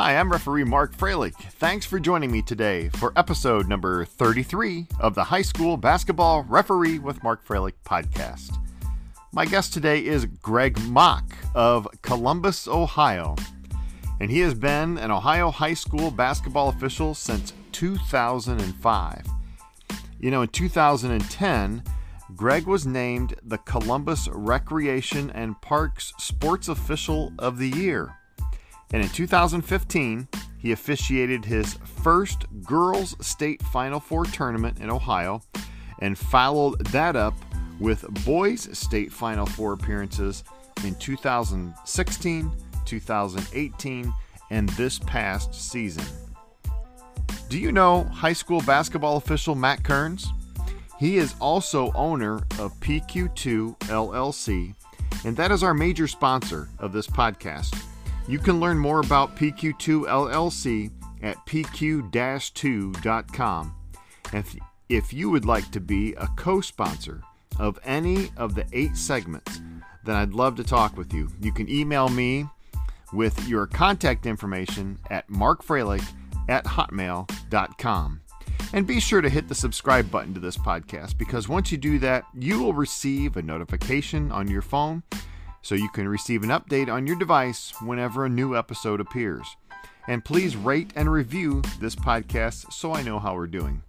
Hi, I'm referee Mark Froelich. Thanks for joining me today for episode number 33 of the High School Basketball Referee with Mark Froelich podcast. My guest today is Greg Mock of Columbus, Ohio, and he has been an Ohio high school basketball official since 2005. You know, in 2010, Greg was named the Columbus Recreation and Parks Sports Official of the Year. And in 2015, he officiated his first girls' state Final Four tournament in Ohio and followed that up with boys' state Final Four appearances in 2016, 2018, and this past season. Do you know high school basketball official Matt Kearns? He is also owner of PQ2 LLC, and that is our major sponsor of this podcast. You can learn more about PQ2 LLC at pq-2.com. If, if you would like to be a co-sponsor of any of the eight segments, then I'd love to talk with you. You can email me with your contact information at markfroelich at hotmail.com. And be sure to hit the subscribe button to this podcast because once you do that, you will receive a notification on your phone so you can receive an update on your device whenever a new episode appears. And please rate and review this podcast so I know how we're doing.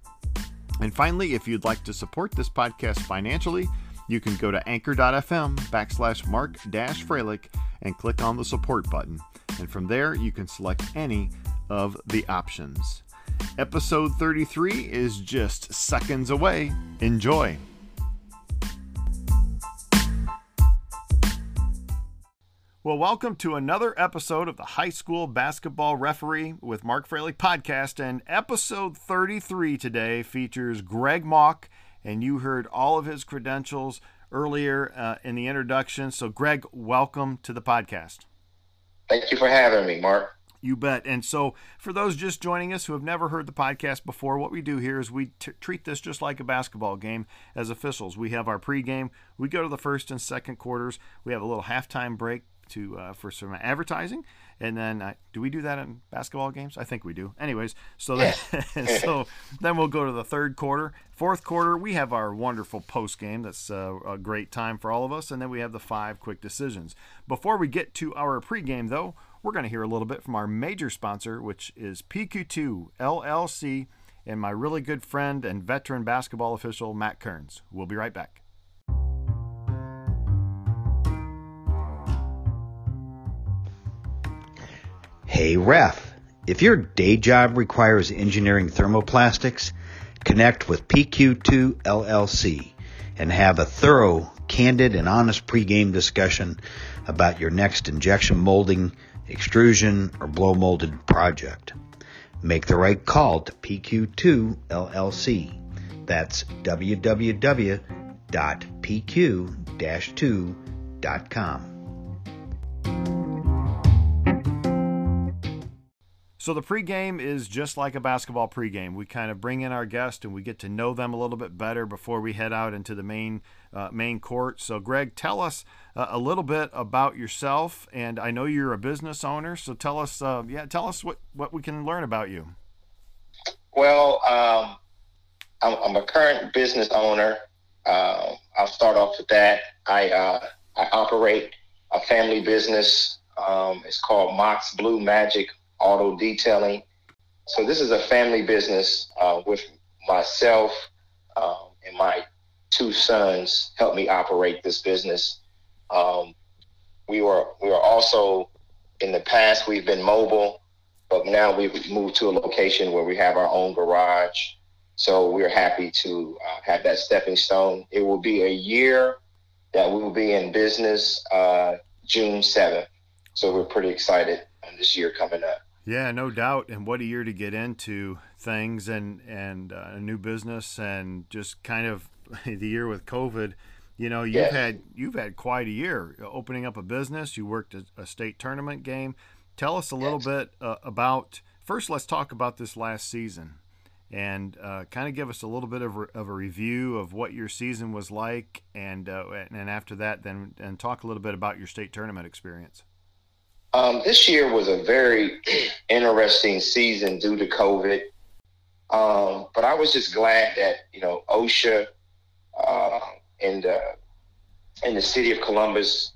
And finally, if you'd like to support this podcast financially, you can go to anchor.fm backslash mark dash Froelich and click on the support button. And from there, you can select any of the options. Episode 33 is just seconds away. Enjoy. Well, welcome to another episode of the High School Basketball Referee with Mark Froelich podcast. And episode 33 today features Greg Mock, and you heard all of his credentials earlier uh, in the introduction. So, Greg, welcome to the podcast. Thank you for having me, Mark. You bet. And so, for those just joining us who have never heard the podcast before, what we do here is we t- treat this just like a basketball game as officials. We have our pregame, we go to the first and second quarters, we have a little halftime break to uh, for some advertising, and then uh, do we do that in basketball games? I think we do. Anyways, so then, so then we'll go to the third quarter, fourth quarter. We have our wonderful post game. That's uh, a great time for all of us, and then we have the five quick decisions. Before we get to our pregame, though we're going to hear a little bit from our major sponsor, which is PQ2 LLC, and my really good friend and veteran basketball official, Matt Kearns. We'll be right back. Hey, ref. If your day job requires engineering thermoplastics, connect with PQ2 LLC and have a thorough, candid, and honest pregame discussion about your next injection molding extrusion, or blow molded project. Make the right call to PQ2 LLC. That's www.pq-2.com. So the pregame is just like a basketball pregame. We kind of bring in our guest and we get to know them a little bit better before we head out into the main uh, main court. So Greg, tell us uh, a little bit about yourself. And I know you're a business owner, so tell us, uh, yeah, tell us what what we can learn about you. Well, um, I'm, I'm, a current business owner. Uh, I'll start off with that. I uh, I operate a family business. Um, it's called Mock's Blue Magic auto detailing. So this is a family business uh, with myself um, and my two sons help me operate this business. Um, we were we were also in the past we've been mobile, but now we've moved to a location where we have our own garage. So we're happy to uh, have that stepping stone. It will be a year that we will be in business uh, June 7th. So we're pretty excited on this year coming up. Yeah, no doubt. And what a year to get into things and and uh, a new business and just kind of the year with COVID. You know, you've yes. had you've had quite a year opening up a business. You worked a, a state tournament game. Tell us a little yes. bit uh, about. First, let's talk about this last season, and uh, kind of give us a little bit of, re- of a review of what your season was like, and uh, and after that, then and talk a little bit about your state tournament experience. Um, this year was a very interesting season due to COVID. Um, but I was just glad that you know OHSAA uh, and uh, and the city of Columbus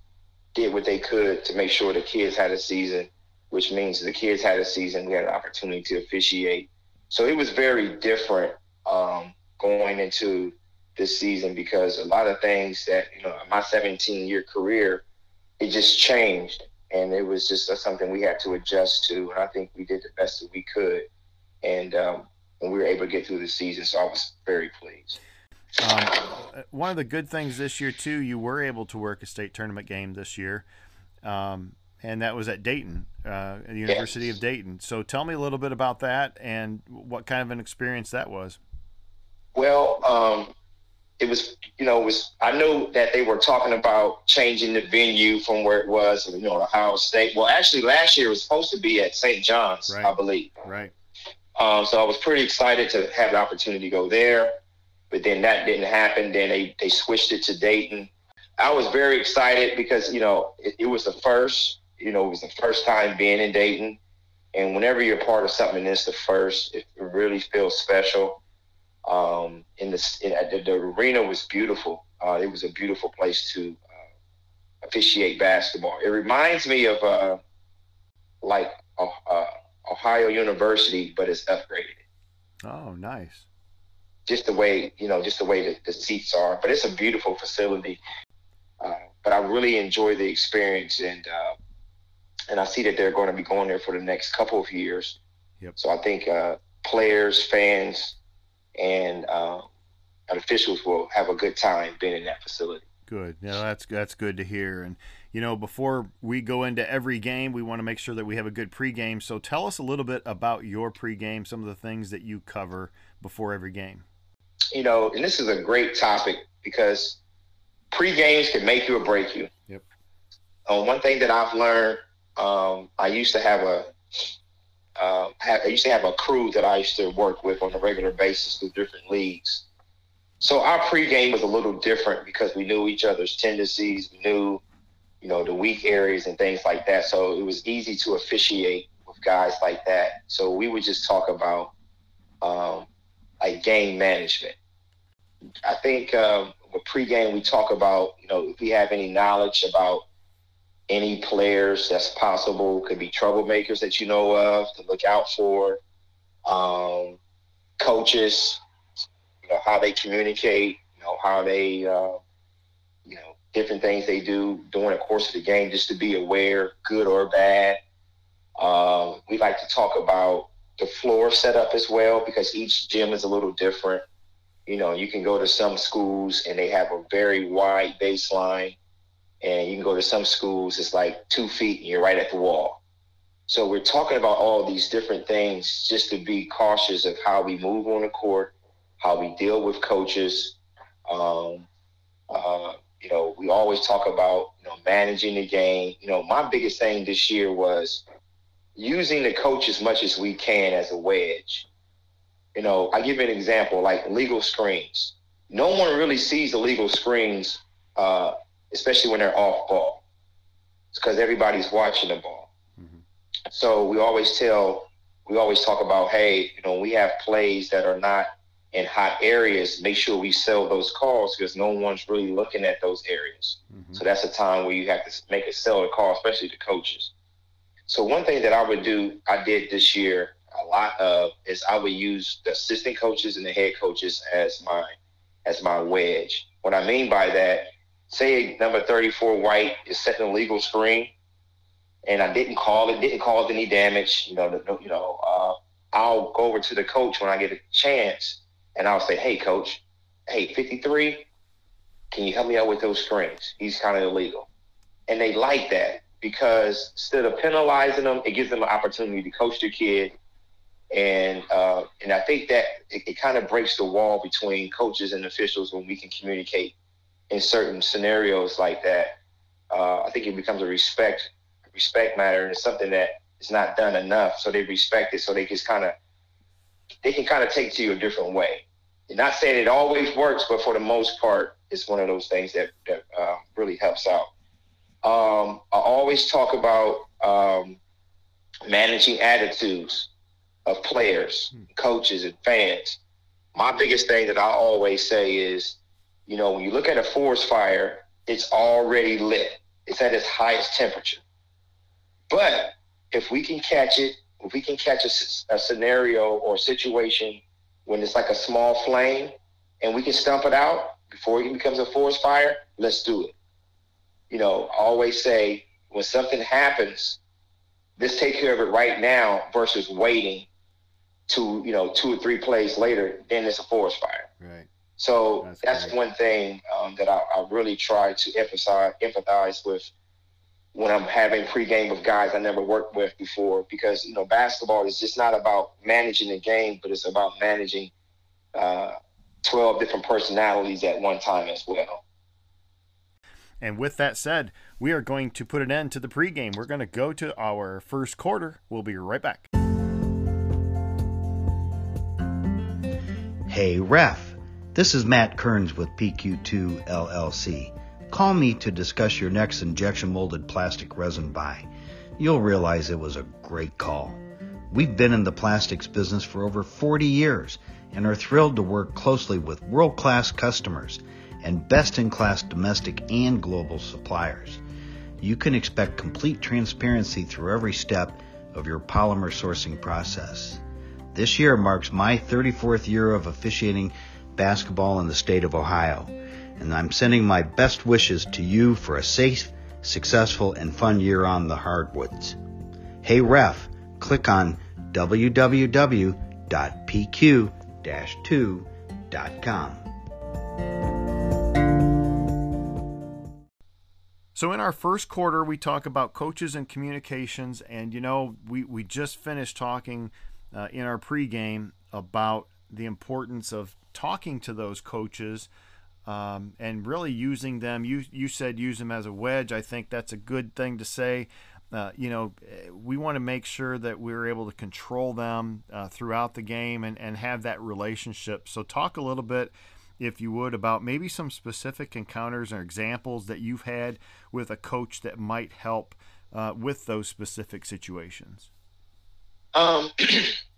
did what they could to make sure the kids had a season, which means the kids had a season. We had an opportunity to officiate, so it was very different um, going into this season because a lot of things that you know my 17 year career it just changed and it was just something we had to adjust to and i think we did the best that we could. And um, and we were able to get through the season so i was very pleased. Um, one of the good things this year too you were able to work a state tournament game this year um, and that was at dayton uh, the university yes. of dayton. So tell me a little bit about that and what kind of an experience that was. Well um, it was, you know, it was. I knew that they were talking about changing the venue from where it was, you know, Ohio State. Well, actually, last year it was supposed to be at St. John's, right. I believe. Right. Um, so I was pretty excited to have the opportunity to go there, but then that didn't happen. Then they they switched it to Dayton. I was very excited because you know it, it was the first. You know, it was the first time being in Dayton, and whenever you're part of something that's the first, it really feels special um, in the, in, the, the arena was beautiful. Uh, it was a beautiful place to uh, officiate basketball. It reminds me of uh, like uh, Ohio University, but it's upgraded. Oh, nice. Just the way you know, just the way that the seats are, but it's a beautiful facility. Uh, but I really enjoy the experience, and uh, and I see that they're going to be going there for the next couple of years. Yep. So I think players, fans, and um, officials will have a good time being in that facility. Good. Yeah, that's that's good to hear. And you know, before we go into every game, we want to make sure that we have a good pregame. So tell us a little bit about your pregame, some of the things that you cover before every game. You know, and this is a great topic because pre-games can make you or break you. Yep. Um, one thing that I've learned, um, I used to have a uh, I used to have a crew that I used to work with on a regular basis through different leagues. So our pregame was a little different because we knew each other's tendencies, we knew, you know, the weak areas and things like that. So it was easy to officiate with guys like that. So we would just talk about um, like game management. I think um, with pregame we talk about, you know, if we have any knowledge about any players that's possible. Could be troublemakers that you know of to look out for. Um, coaches, you know how they communicate, you know how they, uh, you know, different things they do during the course of the game, just to be aware, good or bad. Um, we like to talk about the floor setup as well because each gym is a little different. You know, you can go to some schools and they have a very wide baseline and you can go to some schools it's like two feet and you're right at the wall. So we're talking about all these different things just to be cautious of how we move on the court how we deal with coaches. Um, uh, you know we always talk about you know managing the game. You know my biggest thing this year was using the coach as much as we can as a wedge. You know i give you an example like legal screens. No one really sees the legal screens uh, especially when they're off ball. It's because everybody's watching the ball. Mm-hmm. So we always tell, we always talk about, hey, you know, we have plays that are not in hot areas. Make sure we sell those calls because no one's really looking at those areas. Mm-hmm. So that's a time where you have to make a sell a call, especially to coaches. So one thing that I would do, I did this year a lot of, is I would use the assistant coaches and the head coaches as my as my wedge. What I mean by that say number 34 white is setting a legal screen and I didn't call it, didn't cause any damage, you know, you know, uh, I'll go over to the coach when I get a chance and I'll say, Hey coach, Hey, 53, can you help me out with those screens? He's kind of illegal. And they like that because instead of penalizing them, it gives them an opportunity to coach their kid. And, uh, and I think that it, it kind of breaks the wall between coaches and officials when we can communicate in certain scenarios like that, uh, I think it becomes a respect respect matter, and it's something that is not done enough. So they respect it, so they just kind of they can kind of take to you a different way. You're not saying it always works, but for the most part, it's one of those things that that uh, really helps out. Um, I always talk about um, managing attitudes of players, hmm. coaches, and fans. My biggest thing that I always say is, you know, when you look at a forest fire, it's already lit. It's at its highest temperature. But if we can catch it, if we can catch a, a scenario or situation when it's like a small flame and we can stump it out before it becomes a forest fire, let's do it. You know, always say when something happens, let's take care of it right now versus waiting to, you know, two or three plays later, then it's a forest fire. Right. So that's, that's one thing um, that I, I, really try to emphasize empathize with when I'm having pregame with guys I never worked with before, because you know basketball is just not about managing the game, but it's about managing uh, 12 different personalities at one time as well. And with that said, we are going to put an end to the pregame. We're going to go to our first quarter. We'll be right back. Hey, ref. This is Matt Kearns with PQ2 LLC. Call me to discuss your next injection molded plastic resin buy. You'll realize it was a great call. We've been in the plastics business for over 40 years and are thrilled to work closely with world class customers and best in class domestic and global suppliers. You can expect complete transparency through every step of your polymer sourcing process. This year marks my 34th year of officiating basketball in the state of Ohio, and I'm sending my best wishes to you for a safe, successful, and fun year on the hardwoods. Hey ref, click on www.pq-2.com. So in our first quarter, we talk about coaches and communications, and you know we we just finished talking uh, in our pregame about the importance of talking to those coaches um, and really using them. You you said use them as a wedge. I think that's a good thing to say. Uh, you know, we want to make sure that we're able to control them uh, throughout the game and, and have that relationship. So, talk a little bit, if you would, about maybe some specific encounters or examples that you've had with a coach that might help uh, with those specific situations. Um,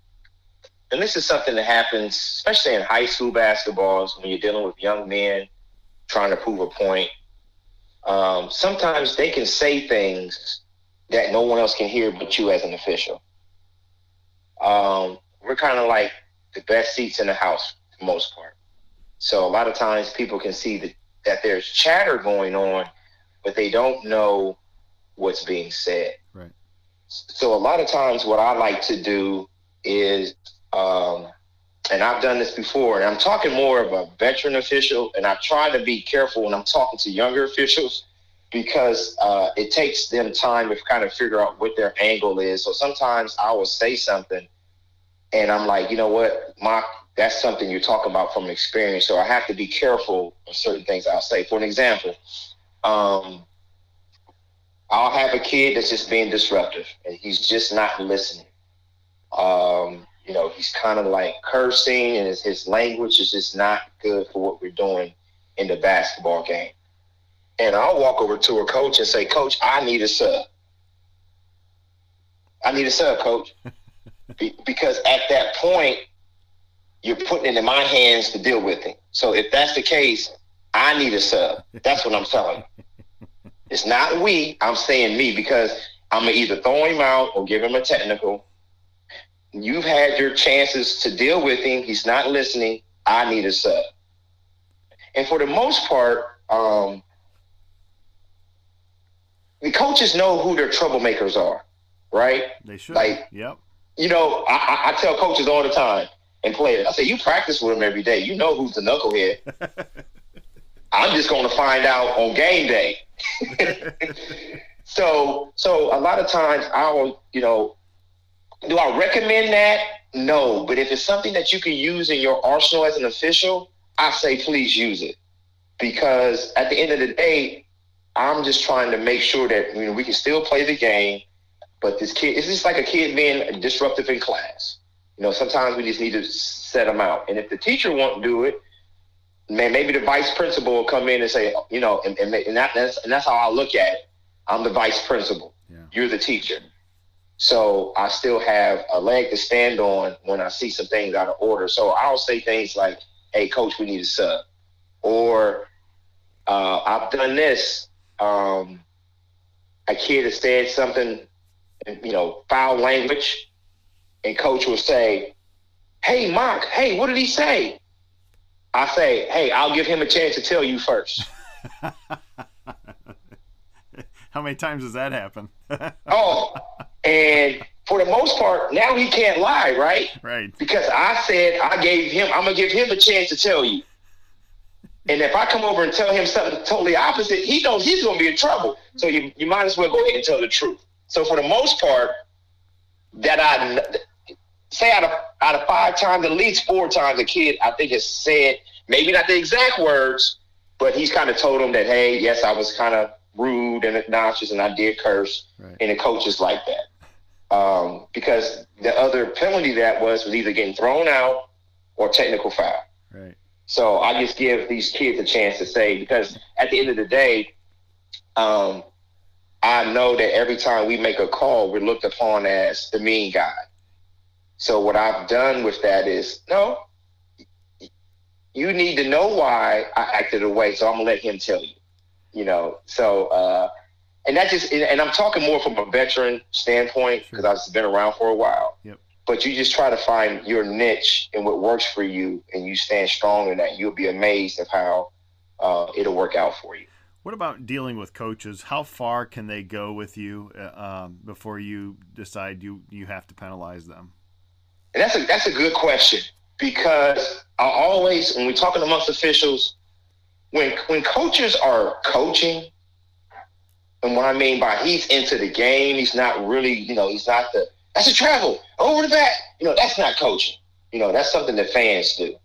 and this is something that happens, especially in high school basketballs, when you're dealing with young men trying to prove a point. Um, sometimes they can say things that no one else can hear but you as an official. Um, we're kind of like the best seats in the house for the most part. So a lot of times people can see that, that there's chatter going on, but they don't know what's being said. Right. So a lot of times, what I like to do is, um, and I've done this before, and I'm talking more of a veteran official, and I try to be careful when I'm talking to younger officials because uh, it takes them time to kind of figure out what their angle is. So sometimes I will say something, and I'm like, you know what, Mark, that's something you're talking about from experience. So I have to be careful of certain things I'll say. For an example, um, I'll have a kid that's just being disruptive and he's just not listening. Um, you know, he's kind of like cursing and his, his language is just not good for what we're doing in the basketball game. And I'll walk over to a coach and say, Coach, I need a sub. I need a sub, coach. Be- because at that point, you're putting it in my hands to deal with it. So if that's the case, I need a sub. That's what I'm telling. You. It's not we. I'm saying me because I'm gonna either throw him out or give him a technical. You've had your chances to deal with him. He's not listening. I need a sub. And for the most part, um, the coaches know who their troublemakers are, right? They should. Like, yep. You know, I, I tell coaches all the time and players, I say, you practice with them every day. You know who's the knucklehead. I'm just going to find out on game day. so, so a lot of times I will, you know, do I recommend that? No, but if it's something that you can use in your arsenal as an official, I say please use it because at the end of the day, I'm just trying to make sure that you know we can still play the game, but this kid it's just like a kid being disruptive in class. You know, sometimes we just need to set them out, and if the teacher won't do it, man, maybe the vice principal will come in and say, you know, and, and, and, that, that's, and that's how I look at it. I'm the vice principal. Yeah. You're the teacher. So I still have a leg to stand on when I see some things out of order. So I'll say things like, "Hey, coach, we need a sub," or uh, "I've done this." Um, a kid has said something, you know, foul language, and coach will say, "Hey, Mark, hey, what did he say?" I say, "Hey, I'll give him a chance to tell you first. How many times does that happen? oh, and for the most part, now he can't lie, right? Right. Because I said I gave him, I'm gonna give him a chance to tell you. And if I come over and tell him something totally opposite, he knows he's gonna be in trouble. So you, you might as well go ahead and tell the truth. So for the most part, that I say out of out of five times, at least four times, a kid I think has said maybe not the exact words, but he's kind of told him that, hey, yes, I was kind of rude and obnoxious and I did curse. Right. And the coach is like that. Um, because the other penalty that was was either getting thrown out or technical foul. Right. So I just give these kids a chance to say because at the end of the day, um, I know that every time we make a call, we're looked upon as the mean guy. So what I've done with that is no, you need to know why I acted away. So I'm gonna let him tell you. You know, so uh, and that just and I'm talking more from a veteran standpoint because Sure. I've been around for a while. Yep. But you just try to find your niche and what works for you, and you stand strong in that. You'll be amazed of how uh, it'll work out for you. What about dealing with coaches? How far can they go with you uh, um, before you decide you you have to penalize them? And that's a that's a good question because I always when we're talking amongst officials, when when coaches are coaching, and what I mean by he's into the game, he's not really, you know, he's not the that's a travel over the back. You know, that's not coaching. You know, that's something that fans do.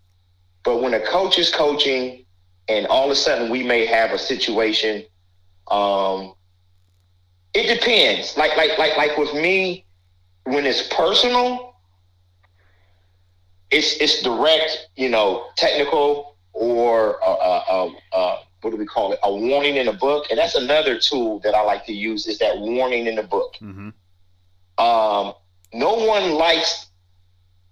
But when a coach is coaching and all of a sudden we may have a situation, um, it depends. Like like like like with me, when it's personal, it's it's direct, you know, technical or uh, uh, uh, uh, what do we call it? A warning in the book, and that's another tool that I like to use is that warning in the book. Mm-hmm. Um, no one likes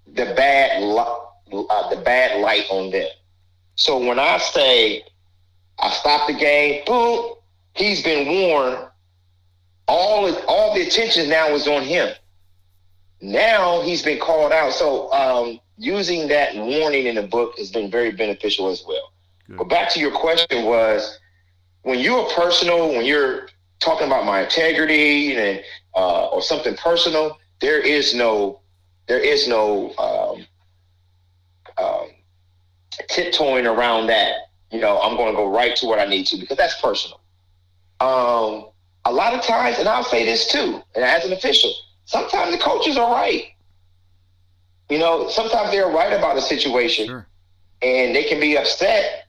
the bad li- uh, the bad light on them. So when I say I stop the game, boom, he's been warned. All all the attention now is on him. Now he's been called out. So um, using that warning in the book has been very beneficial as well. Good. But back to your question was when you're personal, when you're talking about my integrity and uh, or something personal, there is no there is no um, um, tiptoeing around that. You know, I'm going to go right to what I need to because that's personal. Um, a lot of times, and I'll say this too, and as an official, sometimes the coaches are right. You know, sometimes they're right about a situation Sure. and they can be upset.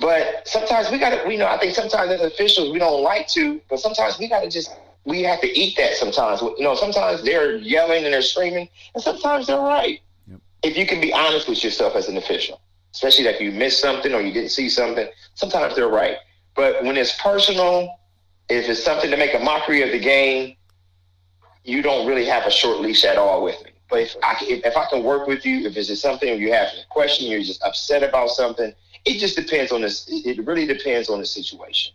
But sometimes we got to, we know, I think sometimes as officials, we don't like to, but sometimes we got to just, we have to eat that sometimes. You know, sometimes they're yelling and they're screaming, and sometimes they're right. Yep. If you can be honest with yourself as an official, especially like you missed something or you didn't see something, sometimes they're right. But when it's personal, if it's something to make a mockery of the game, you don't really have a short leash at all with me. But if I can, if I can work with you, if it's just something you have a question, you're just upset about something, it just depends on this. It really depends on the situation.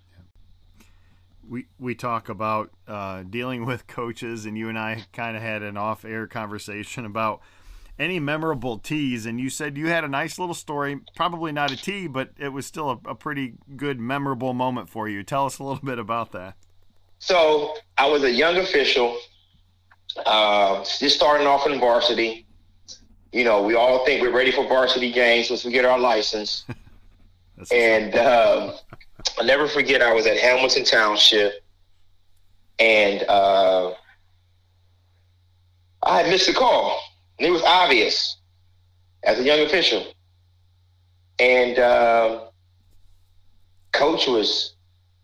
we we talk about uh, dealing with coaches, and you and I kind of had an off-air conversation about any memorable teas, and you said you had a nice little story, probably not a tea, but it was still a, a pretty good, memorable moment for you. Tell us a little bit about that. So I was a young official, uh, just starting off in varsity. You know, we all think we're ready for varsity games once we get our license. And um, I'll never forget, I was at Hamilton Township, and uh, I had missed a call. And it was obvious as a young official. And uh, coach was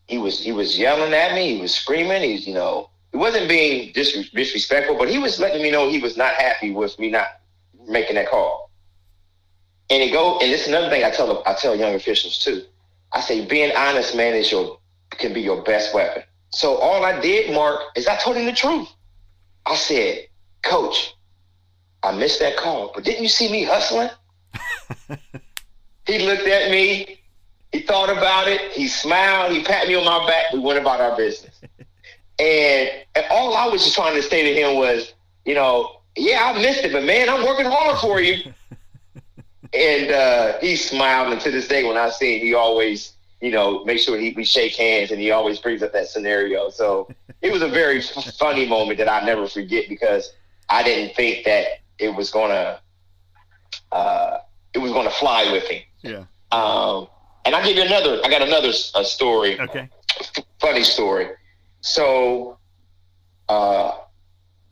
he was he was yelling at me. He was screaming. He's you know he wasn't being dis- disrespectful, but he was letting me know he was not happy with me not making that call. And it go and this is another thing I tell I tell young officials too. I say being honest, man, is your can be your best weapon. So all I did, Mark, is I told him the truth. I said, Coach, I missed that call, but didn't you see me hustling? he looked at me. He thought about it. He smiled. He pat me on my back. We went about our business. And, and all I was just trying to say to him was, you know, yeah, I missed it, but man, I'm working hard for you. And uh, he smiled, and to this day, when I see him, he always, you know, make sure he we shake hands, and he always brings up that scenario. So it was a very funny moment that I never forget because I didn't think that it was gonna, uh, it was gonna fly with him. Yeah. Um, and I'll give you another. I got another uh, story. Okay. funny story. So, uh,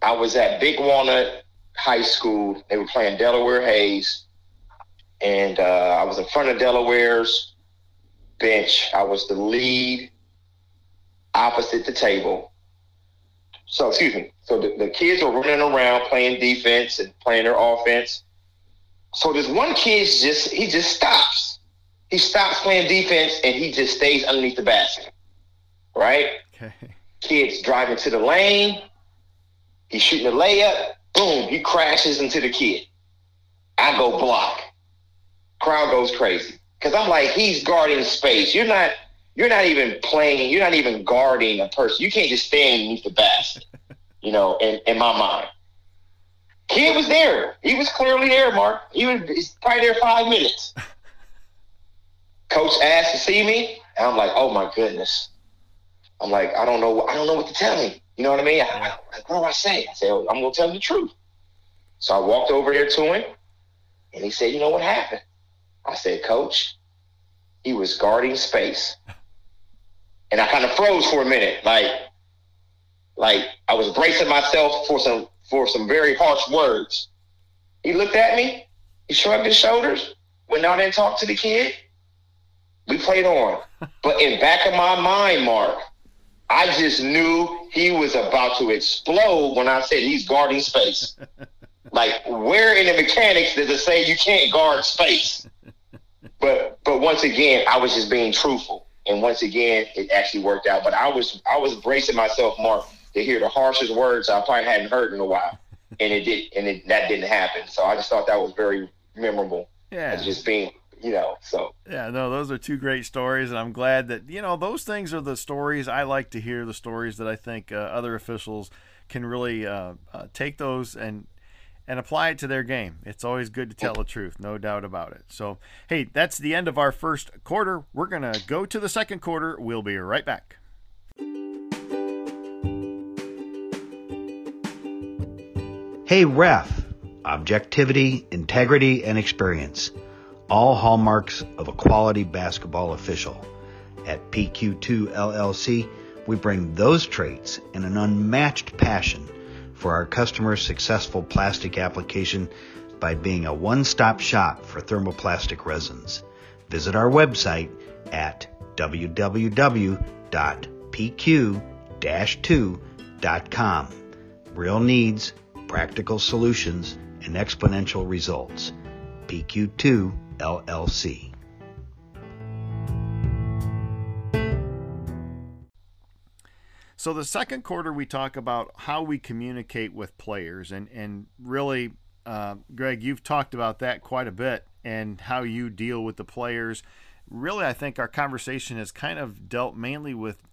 I was at Big Walnut High School. They were playing Delaware Hayes, and uh, I was in front of Delaware's bench. I was the lead opposite the table. So, excuse me. So the, the kids are running around playing defense and playing their offense. So this one kid just he just stops. He stops playing defense and he just stays underneath the basket. Right? Okay. Kids driving to the lane. He's shooting a layup. Boom, he crashes into the kid. I go block. Crowd goes crazy. Cause I'm like, he's guarding space. You're not you're not even playing, you're not even guarding a person. You can't just stand underneath the basket, you know, in, in my mind. Kid was there. He was clearly there, Mark. He was he's probably there five minutes. Coach asked to see me, and I'm like, oh my goodness. I'm like, I don't know, I don't know what to tell him. You know what I mean? I, I, what do I say? I said, oh, I'm gonna tell him the truth. So I walked over there to him, and he said, you know what happened? I said, Coach, he was guarding space. And I kind of froze for a minute, like, like I was bracing myself for some for some very harsh words. He looked at me, he shrugged his shoulders, went out and talked to the kid. We played on. But in back of my mind, Mark, I just knew he was about to explode when I said he's guarding space. like, where in the mechanics does it say you can't guard space? But but once again, I was just being truthful, and once again, it actually worked out. But I was I was bracing myself, Mark, to hear the harshest words I probably hadn't heard in a while, and it did, and it, that didn't happen. So I just thought that was very memorable. Yeah. Just being you know, so yeah, no, those are two great stories, and I'm glad that you know those things are the stories I like to hear. The stories that I think uh, other officials can really uh, uh, take those and and apply it to their game. It's always good to tell the truth, no doubt about it. So, hey, that's the end of our first quarter. We're gonna go to the second quarter. We'll be right back. Hey, ref, objectivity, integrity, and experience all hallmarks of a quality basketball official. At PQ2 LLC, we bring those traits and an unmatched passion for our customers' successful plastic application by being a one-stop shop for thermoplastic resins. Visit our website at www.pq-2.com. Real needs, practical solutions, and exponential results. PQ2 LLC. So the second quarter, we talk about how we communicate with players, and and really, uh, Greg, you've talked about that quite a bit, and how you deal with the players. Really, I think our conversation has kind of dealt mainly with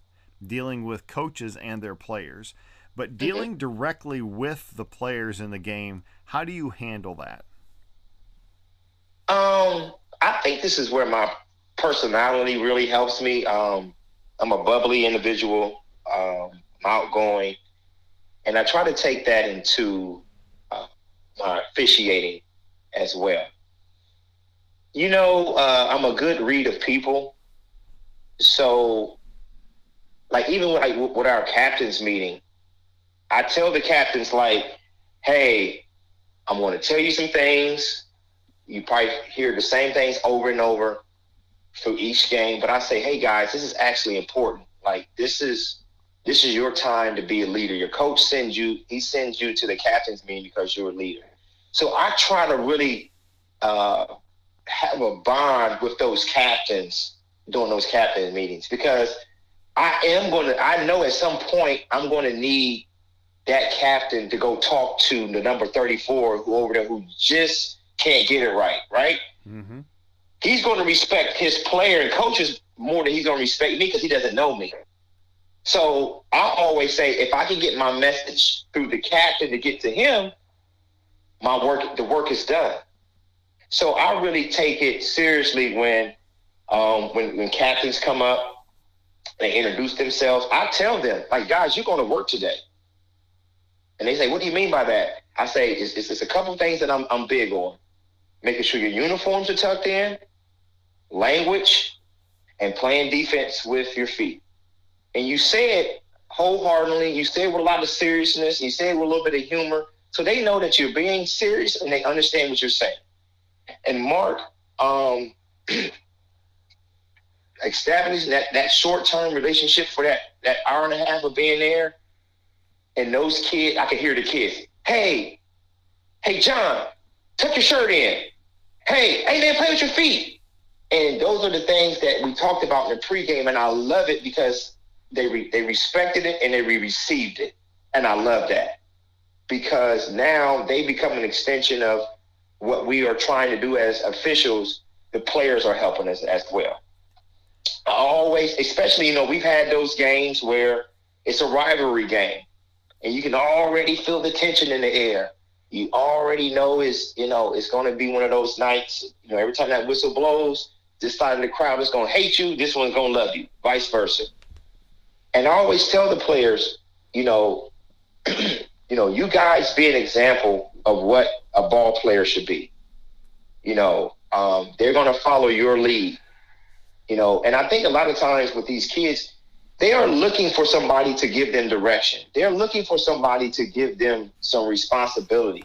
dealing with coaches and their players, but mm-hmm. dealing mm-hmm. directly with the players in the game. How do you handle that? Um, I think this is where my personality really helps me. Um, I'm a bubbly individual, um, outgoing, and I try to take that into uh, my officiating as well. You know, uh, I'm a good read of people, so like even with, like, with our captains meeting, I tell the captains like, "Hey, I'm going to tell you some things you probably hear the same things over and over through each game. But I say, hey guys, this is actually important. Like this is this is your time to be a leader. Your coach sends you, he sends you to the captain's meeting because you're a leader. So I try to really uh, have a bond with those captains during those captain meetings because I am going to, I know at some point I'm going to need that captain to go talk to the number 34 who over there who just can't get it right, right? Mm-hmm. He's going to respect his player and coaches more than he's going to respect me because he doesn't know me. So I always say if I can get my message through the captain to get to him, my work, the work is done. So I really take it seriously when, um, when, when captains come up, they introduce themselves. I tell them, like, guys, you're going to work today. And they say, what do you mean by that? I say, it's, it's, it's a couple things that I'm, I'm big on. Making sure your uniforms are tucked in, language, and playing defense with your feet. And you say it wholeheartedly. You say it with a lot of seriousness. You say it with a little bit of humor. So they know that you're being serious and they understand what you're saying. And Mark, um, establishing that, that short term relationship for that, that hour and a half of being there and those kids, I could hear the kids. Hey, hey, John, tuck your shirt in. Hey, hey, man, play with your feet. And those are the things that we talked about in the pregame, and I love it because they re- they respected it and they re- received it, and I love that because now they become an extension of what we are trying to do as officials. The players are helping us as well. I always, especially you know, we've had those games where it's a rivalry game and you can already feel the tension in the air. You already know it's you know it's going to be one of those nights. You know, every time that whistle blows, this side of the crowd is going to hate you. This one's going to love you. Vice versa. And I always tell the players, you know, you know, you guys be an example of what a ball player should be. You know, um, they're going to follow your lead. You know, and I think a lot of times with these kids, they are looking for somebody to give them direction. They're looking for somebody to give them some responsibility.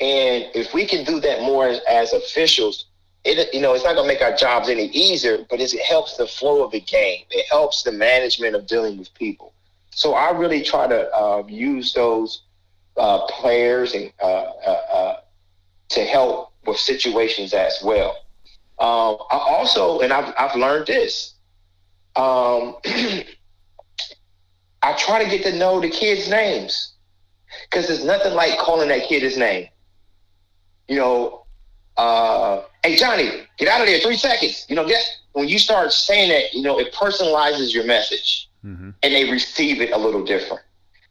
And if we can do that more as, as officials, it you know it's not going to make our jobs any easier, but it helps the flow of the game. It helps the management of dealing with people. So I really try to uh, use those uh, players and uh, uh, uh, to help with situations as well. Um, I also, and I've, I've learned this. Um, I try to get to know the kids' names because there's nothing like calling that kid his name. You know, uh, hey Johnny, get out of there, three seconds. You know, get when you start saying that, you know, it personalizes your message, mm-hmm. and they receive it a little different.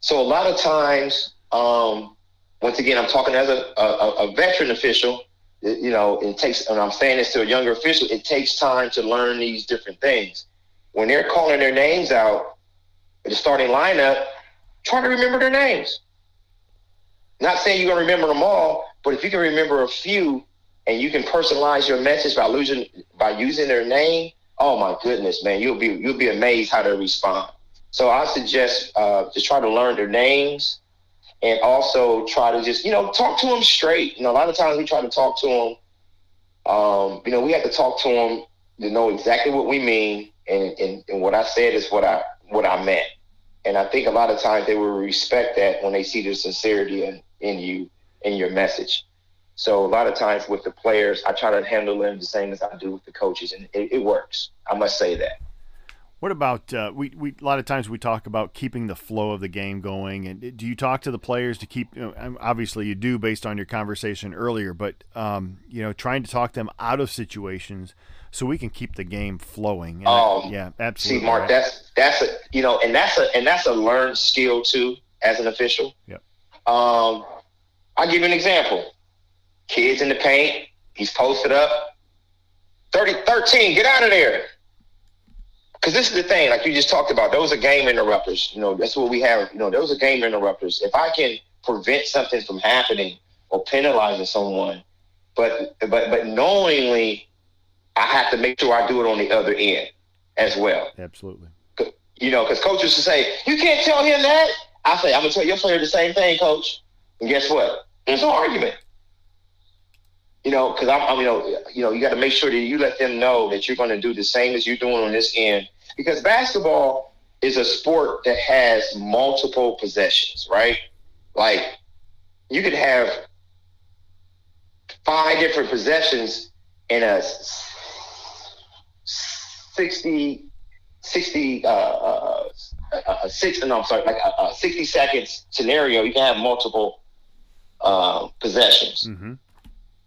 So a lot of times, um, once again, I'm talking as a, a, a veteran official. You know, it takes, and I'm saying this to a younger official. It takes time to learn these different things when they're calling their names out, the starting lineup, try to remember their names. Not saying you're going to remember them all, but if you can remember a few and you can personalize your message by losing by using their name, oh my goodness, man, you'll be you'll be amazed how they respond. So I suggest uh, just try to learn their names and also try to just you know talk to them straight. You know, a lot of times we try to talk to them. Um, you know, we have to talk to them to know exactly what we mean and, and, and what I said is what I what I meant. And I think a lot of times they will respect that when they see the sincerity in, in you in your message. So a lot of times with the players, I try to handle them the same as I do with the coaches, and it, it works. I must say that. What about uh, we, we? A lot of times we talk about keeping the flow of the game going, and do you talk to the players to keep? You know, obviously, you do based on your conversation earlier, but um, you know, trying to talk them out of situations so we can keep the game flowing. Um, yeah, absolutely. See, Mark, right. that's that's a you know, and that's a and that's a learned skill too as an official. Yep. Um, I'll give you an example. Kids in the paint, he's posted up. 30, 13, get out of there. Because this is the thing, like you just talked about, those are game interrupters. You know, that's what we have. You know, those are game interrupters. If I can prevent something from happening or penalizing someone, but but but knowingly I have to make sure I do it on the other end as well. Absolutely. You know, because coaches will say, you can't tell him that. I say, I'm going to tell your player the same thing, coach. And guess what? There's no argument. You know, because I'm, I'm, you know, you know, you got to make sure that you let them know that you're going to do the same as you're doing on this end. Because basketball is a sport that has multiple possessions, right? Like you could have five different possessions in a 60 60 uh, uh, a six no I'm sorry like a, a 60 seconds scenario you can have multiple uh, possessions. Mm-hmm.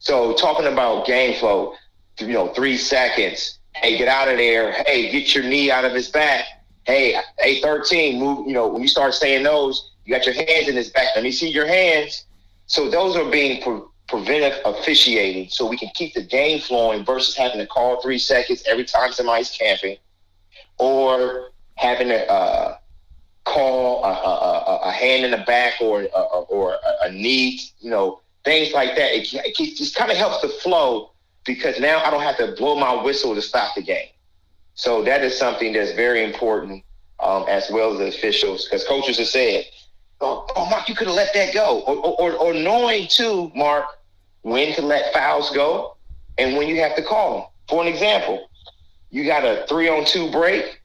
So talking about game flow, you know, three seconds. Hey, get out of there. Hey, get your knee out of his back. Hey, hey, 13, move. You know, when you start saying those, you got your hands in his back. Let me see your hands. So those are being pre- preventive officiating, so we can keep the game flowing versus having to call three seconds every time somebody's camping, or having to uh, call a, a, a, hand in the back or a, or a, knee. You know, things like that. It, it just kind of helps the flow because now I don't have to blow my whistle to stop the game. So that is something that's very important um, as well as the officials because coaches have said, oh, oh, Mark, you could have let that go. Or, or, or knowing too, Mark, when to let fouls go and when you have to call them. For an example, you got a three on two break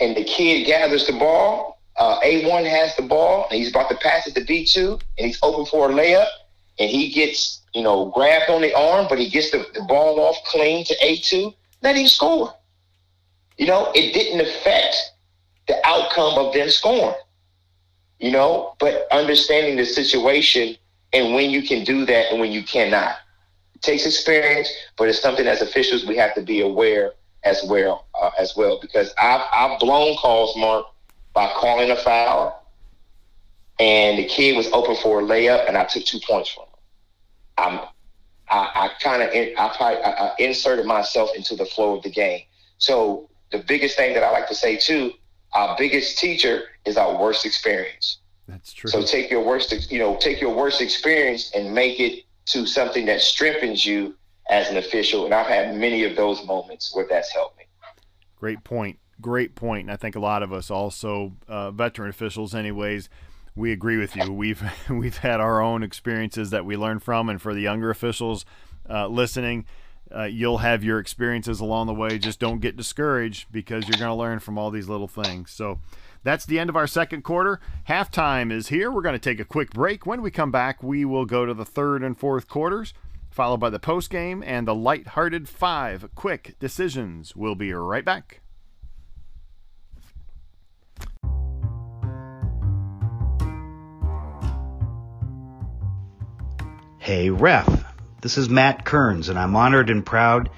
and the kid gathers the ball. Uh, A1 has the ball and he's about to pass it to B2 and he's open for a layup and he gets, you know, grabbed on the arm, but he gets the, the ball off clean to A2, let him score. You know, it didn't affect the outcome of them scoring. You know, but understanding the situation and when you can do that and when you cannot. It takes experience, but it's something as officials we have to be aware as well uh, as well because I've I've blown calls, Mark, by calling a foul, and the kid was open for a layup, and I took two points from him. I'm I, I kind of I, I, I inserted myself into the flow of the game. So the biggest thing that I like to say too, our biggest teacher is our worst experience. That's true. So take your worst, you know, take your worst experience and make it to something that strengthens you as an official. And I've had many of those moments where that's helped me. Great point. Great point. And I think a lot of us also, uh, veteran officials, anyways, we agree with you. We've we've had our own experiences that we learn from, and for the younger officials uh, listening, uh, you'll have your experiences along the way. Just don't get discouraged because you're going to learn from all these little things. So. That's the end of our second quarter. Halftime is here. We're going to take a quick break. When we come back, we will go to the third and fourth quarters, followed by the post game and the light-hearted five quick decisions. We'll be right back. Hey, ref. This is Matt Kearns, and I'm honored and proud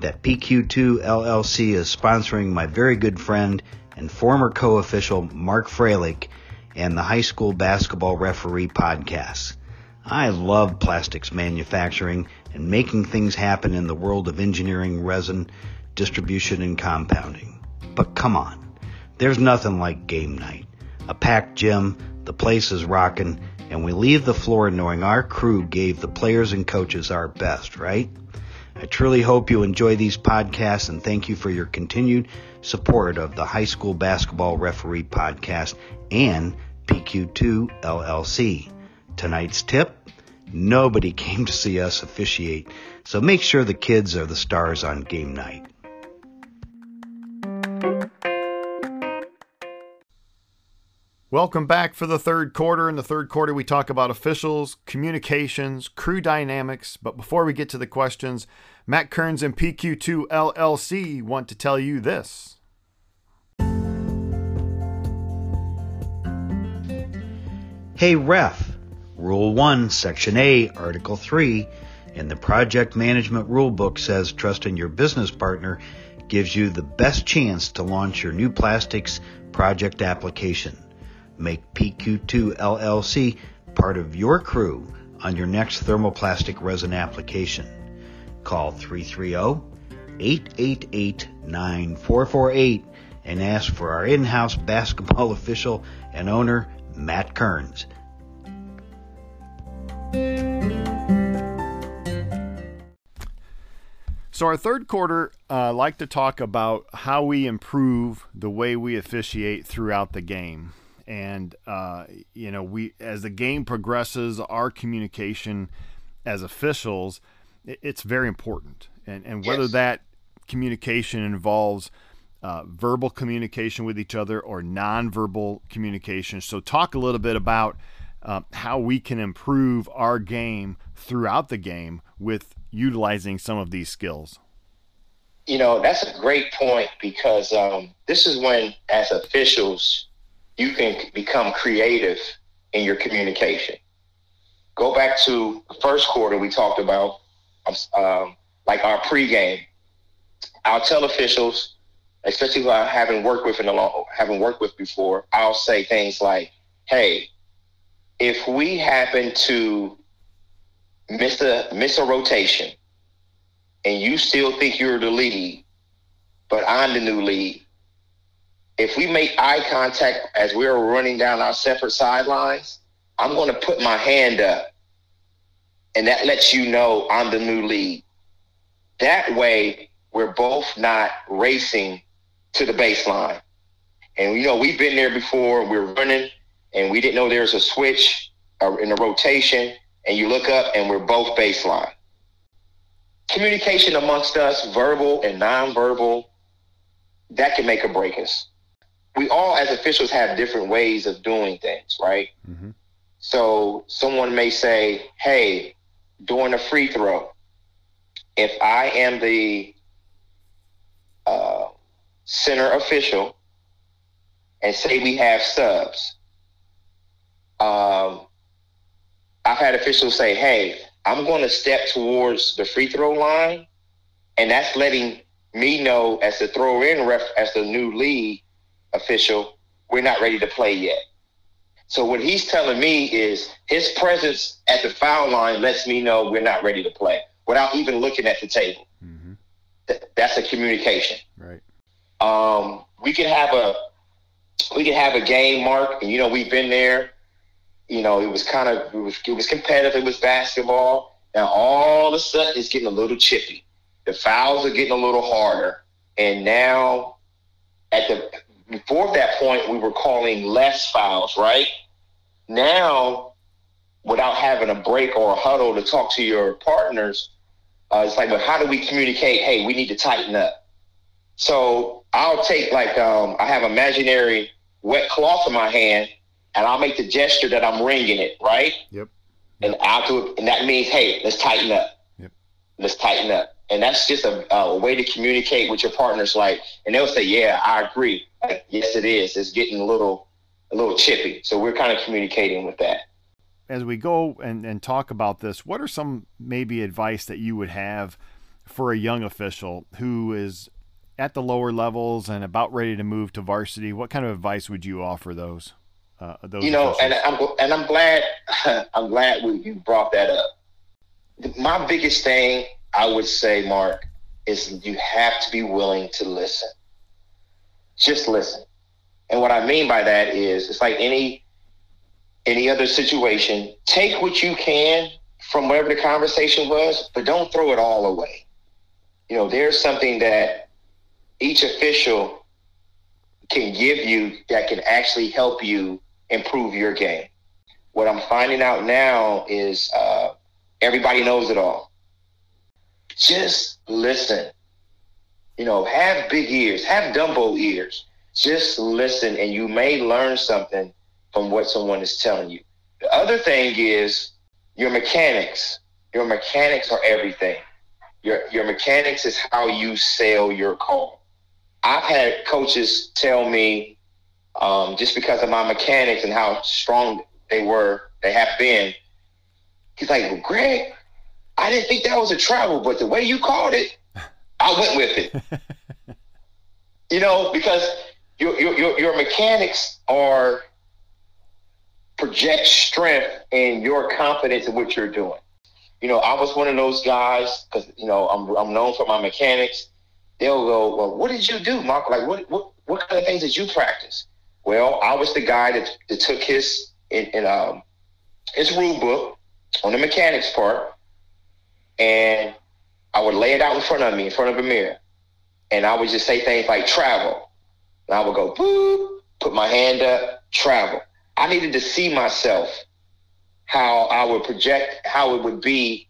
that PQ2 LLC is sponsoring my very good friend and former co-official Mark Froelich and the High School Basketball Referee podcast. I love plastics manufacturing and making things happen in the world of engineering, resin, distribution, and compounding. But come on, there's nothing like game night. A packed gym, the place is rocking, and we leave the floor knowing our crew gave the players and coaches our best, right? I truly hope you enjoy these podcasts and thank you for your continued support of the High School Basketball Referee Podcast and PQ2 LLC. Tonight's tip nobody came to see us officiate, so make sure the kids are the stars on game night. Welcome back for the third quarter. In the third quarter, we talk about officials, communications, crew dynamics. But before we get to the questions, Matt Kearns and PQ2 LLC want to tell you this. Hey, ref. Rule 1, Section A, Article 3 in the Project Management Rulebook says trusting your business partner gives you the best chance to launch your new plastics project application. Make PQ2 LLC part of your crew on your next thermoplastic resin application. Call 330-888-9448 and ask for our in-house basketball official and owner, Matt Kearns. So our third quarter, I uh, like to talk about how we improve the way we officiate throughout the game and uh, you know we as the game progresses our communication as officials it's very important. And and whether yes. that communication involves uh, verbal communication with each other or nonverbal communication. So talk a little bit about uh, how we can improve our game throughout the game with utilizing some of these skills. You know, that's a great point because um, this is when, as officials, you can become creative in your communication. Go back to the first quarter we talked about, um, like our pregame. I'll tell officials, especially who I haven't worked with in a long, haven't worked with before. I'll say things like, "Hey, if we happen to miss a miss a rotation, and you still think you're the lead, but I'm the new lead, if we make eye contact as we're running down our separate sidelines, I'm going to put my hand up. And that lets you know I'm the new lead. That way, we're both not racing to the baseline. And, you know, we've been there before. We're running and we didn't know there was a switch uh, in the rotation. And you look up and we're both baseline. Communication amongst us, verbal and nonverbal, that can make or break us we all as officials have different ways of doing things, right? Mm-hmm. So someone may say, "Hey, during a free throw, if I am the uh, center official, and say we have subs, um, I've had officials say, "Hey, I'm going to step towards the free throw line," and that's letting me know as the throw in ref, as the new lead, official, we're not ready to play yet. So what he's telling me is his presence at the foul line lets me know we're not ready to play without even looking at the table. Mm-hmm. Th- that's a communication. Right. Um, we can have a we can have a game, Mark, and you know we've been there. You know, it was kind of it was it was competitive. It was basketball. Now all of a sudden it's getting a little chippy. The fouls are getting a little harder, and now at the before that point, we were calling less fouls, right? Now, without having a break or a huddle to talk to your partners, uh, it's like, but how do we communicate? Hey, we need to tighten up. So I'll take like um, I have imaginary wet cloth in my hand, and I'll make the gesture that I'm wringing it, right? Yep. And I'll do it, and that means, hey, let's tighten up. Yep. Let's tighten up and that's just a, a, way to communicate with your partners like and they'll say yeah i agree like, yes it is. It's getting a little a little chippy. So we're kind of communicating with that. As we go and, and talk about this what are some maybe advice that you would have for a young official who is at the lower levels and about ready to move to varsity? What kind of advice would you offer those uh, those you know officials? and i'm and i'm glad i'm glad we, you brought that up. My biggest thing I would say, Mark, is you have to be willing to listen. Just listen. And what I mean by that is it's like any any other situation, take what you can from whatever the conversation was, but don't throw it all away. You know, there's something that each official can give you that can actually help you improve your game. What I'm finding out now is uh, everybody knows it all just listen. You know, have big ears, have Dumbo ears. Just listen, and you may learn something from what someone is telling you. The other thing is your mechanics. Your mechanics are everything. Your your mechanics is how you sell your call. I've had coaches tell me um, just because of my mechanics and how strong they were, they have been. He's like, well, Greg, I didn't think that was a travel, but the way you called it, I went with it. you know, because your, your, your mechanics are project strength and your confidence in what you're doing. You know, I was one of those guys because you know I'm I'm known for my mechanics. They'll go, well, what did you do, Mark? Like, what what what kind of things did you practice? Well, I was the guy that, that took his in, in um his rule book on the mechanics part and I would lay it out in front of me, in front of a mirror, and I would just say things like travel. And I would go, boop, put my hand up, travel. I needed to see myself how I would project, how it would be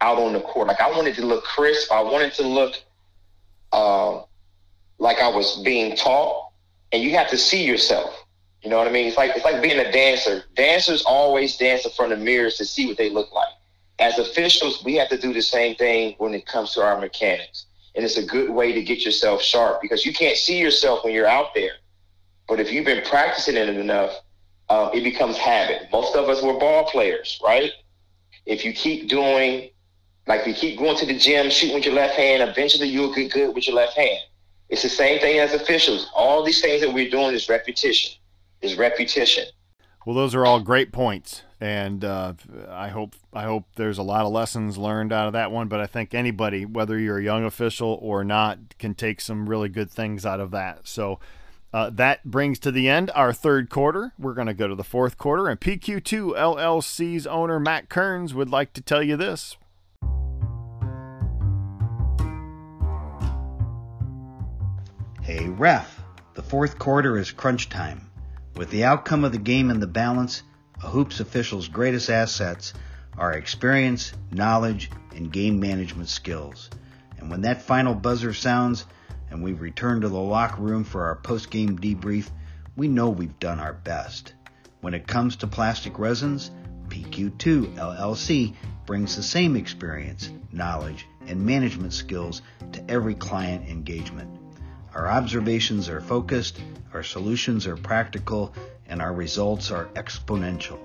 out on the court. Like I wanted to look crisp. I wanted to look uh, like I was being taught. And you have to see yourself. You know what I mean? It's like it's like being a dancer. Dancers always dance in front of mirrors to see what they look like as officials, we have to do the same thing when it comes to our mechanics. and it's a good way to get yourself sharp because you can't see yourself when you're out there. But if you've been practicing it enough, uh, it becomes habit. Most of us were ball players, right? If you keep doing, like you keep going to the gym, shooting with your left hand, eventually you'll get good with your left hand. It's the same thing as officials. All these things that we're doing is repetition. Is repetition. Well, those are all great points, and uh, I hope I hope there's a lot of lessons learned out of that one. But I think anybody, whether you're a young official or not, can take some really good things out of that. So. Uh, that brings to the end our third quarter. We're going to go to the fourth quarter, and PQ2 LLC's owner Matt Kearns would like to tell you this. Hey, ref, the fourth quarter is crunch time. With the outcome of the game in the balance, a hoops official's greatest assets are experience, knowledge, and game management skills. And when that final buzzer sounds and we return to the locker room for our post-game debrief, we know we've done our best. When it comes to plastic resins, PQ2 LLC brings the same experience, knowledge, and management skills to every client engagement. Our observations are focused, our solutions are practical, and our results are exponential.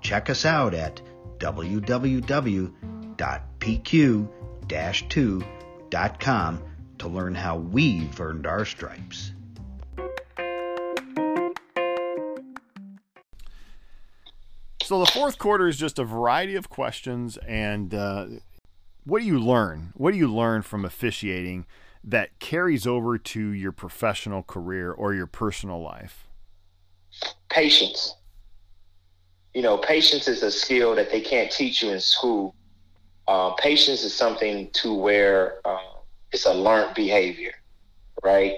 Check us out at www.pq-2.com to learn how we've earned our stripes. So the fourth quarter is just a variety of questions, and uh, what do you learn? What do you learn from officiating that carries over to your professional career or your personal life? Patience. You know, patience is a skill that they can't teach you in school. Uh, patience is something to where uh, it's a learned behavior, right?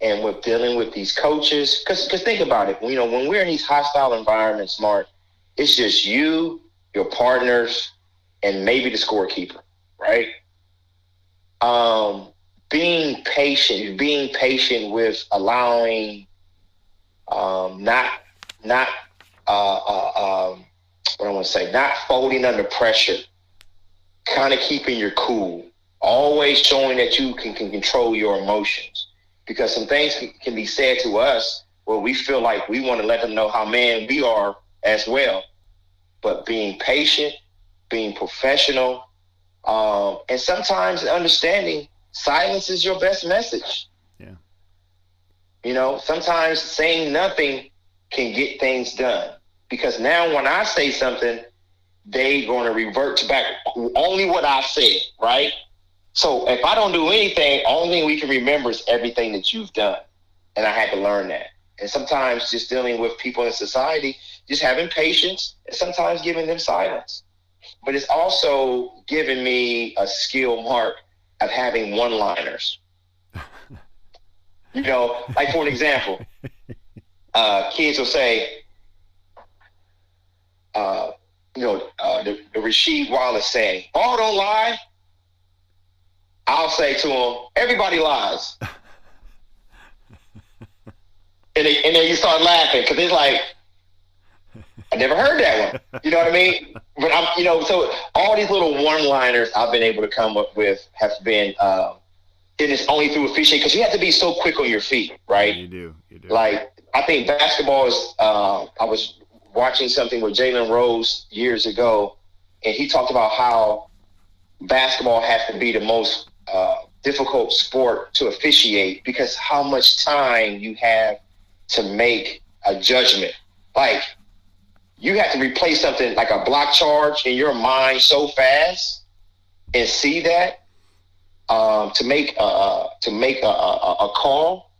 And with dealing with these coaches, because think about it, you know, when we're in these hostile environments, Mark, it's just you, your partners, and maybe the scorekeeper, right? Um, being patient, being patient with allowing, um, not, not, uh, uh, um, what I want to say, not folding under pressure, kind of keeping your cool, always showing that you can, can control your emotions. Because some things can can be said to us where we feel like we want to let them know how man we are as well. But being patient, being professional, um, and sometimes understanding silence is your best message. You know, sometimes saying nothing can get things done because now when I say something, they going to revert back only what I said, right? So if I don't do anything, only thing we can remember is everything that you've done, and I had to learn that. And sometimes just dealing with people in society, just having patience, and sometimes giving them silence. But it's also given me a skill mark of having one liners. you know, like for an example, uh, kids will say, uh, you know, uh, the, the Rasheed Wallace saying, "Ball don't lie." I'll say to them, "Everybody lies," and, they, and then you start laughing because it's like, I never heard that one. You know what I mean? But I'm, you know, so all these little one-liners I've been able to come up with have been, um, and it's only through officiating because you have to be so quick on your feet, right? You do. You do. Like I think basketball is. Uh, I was watching something with Jalen Rose years ago, and he talked about how basketball has to be the most uh, difficult sport to officiate because how much time you have to make a judgment. Like you have to replay something like a block charge in your mind so fast and see that um, to make a, to make a, a, a call.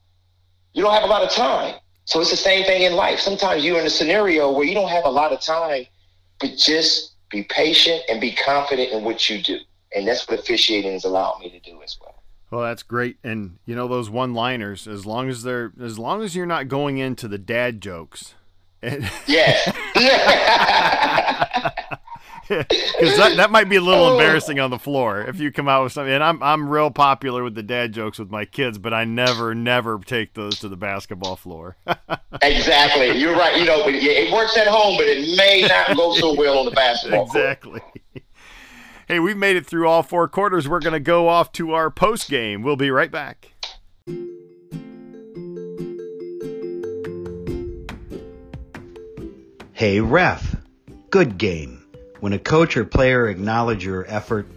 You don't have a lot of time. So it's the same thing in life. Sometimes you're in a scenario where you don't have a lot of time, but just be patient and be confident in what you do. And that's what officiating has allowed me to do as well. Well, that's great. And you know those one-liners, as long as they're as long as you're not going into the dad jokes. yeah. Because that, that might be a little oh. embarrassing on the floor if you come out with something. And I'm I'm real popular with the dad jokes with my kids, but I never never take those to the basketball floor. exactly, you're right. You know, it works at home, but it may not go so well on the basketball. Exactly. Court. Hey, we've made it through all four quarters. We're going to go off to our post game. We'll be right back. Hey, ref. Good game. When a coach or player acknowledge your effort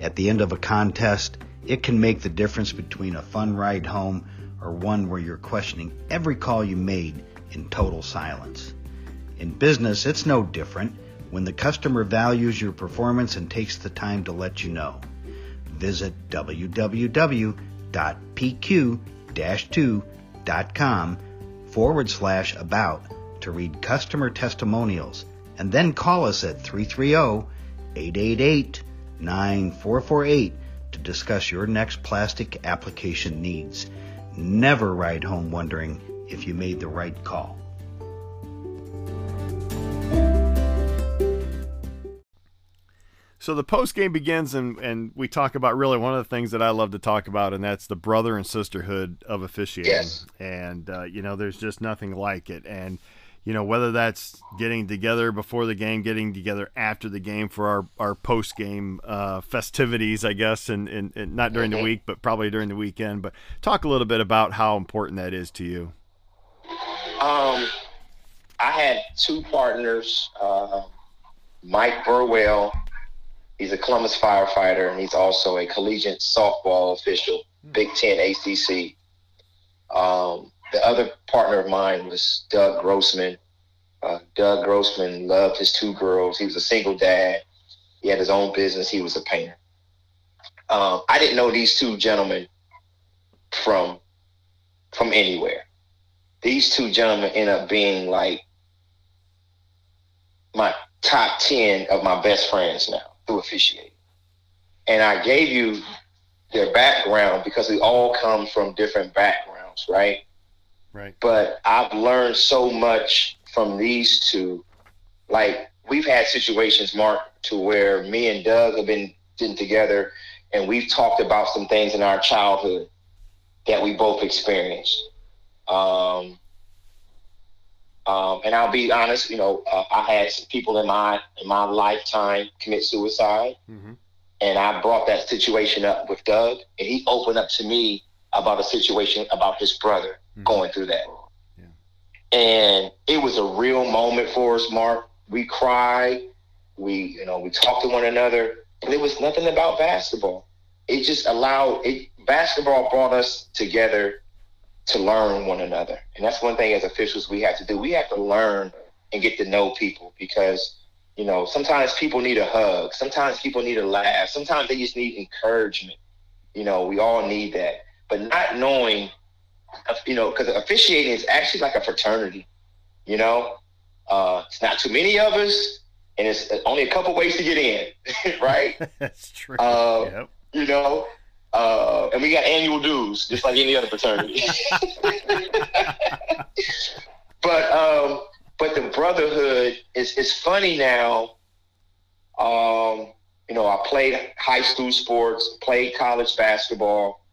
at the end of a contest, it can make the difference between a fun ride home or one where you're questioning every call you made in total silence. In business, it's no different when the customer values your performance and takes the time to let you know. Visit www.pq-2.com forward slash about to read customer testimonials and then call us at 330-888-9448 to discuss your next plastic application needs. Never ride home wondering if you made the right call. So the post game begins, and, and we talk about really one of the things that I love to talk about, and that's the brother and sisterhood of officiating. Yes. And uh, you know, there's just nothing like it. And you know, whether that's getting together before the game, getting together after the game for our, our post game uh, festivities, I guess, and, and, and not during Mm-hmm. the week, but probably during the weekend. But talk a little bit about how important that is to you. Um, I had two partners, uh, Mike Burwell. He's a Columbus firefighter, and he's also a collegiate softball official, Big Ten ACC. Um, the other partner of mine was Doug Grossman. Uh, Doug Grossman loved his two girls. He was a single dad. He had his own business. He was a painter. Um, I didn't know these two gentlemen from from anywhere these two gentlemen end up being like my top 10 of my best friends now through officiating. And I gave you their background because we all come from different backgrounds, right? Right. But I've learned so much from these two. Like we've had situations, Mark, to where me and Doug have been, been together and we've talked about some things in our childhood that we both experienced. Um, um, and I'll be honest, you know, uh, I had some people in my in my lifetime commit suicide, Mm-hmm. and I brought that situation up with Doug, and he opened up to me about a situation about his brother Mhm. going through that. Yeah. And it was a real moment for us, Mark. We cried, we you know we talked to one another, but it was nothing about basketball. It just allowed it. Basketball brought us together to learn one another. And that's one thing as officials we have to do. We have to learn and get to know people because, you know, sometimes people need a hug. Sometimes people need a laugh. Sometimes they just need encouragement. You know, we all need that. But not knowing, you know, because officiating is actually like a fraternity, you know? Uh, it's not too many of us, and it's only a couple ways to get in, right? That's true. Uh, yep. you know. Uh, and we got annual dues, just like any other fraternity. but um, but the brotherhood is is funny now. Um, you know, I played high school sports, played college basketball.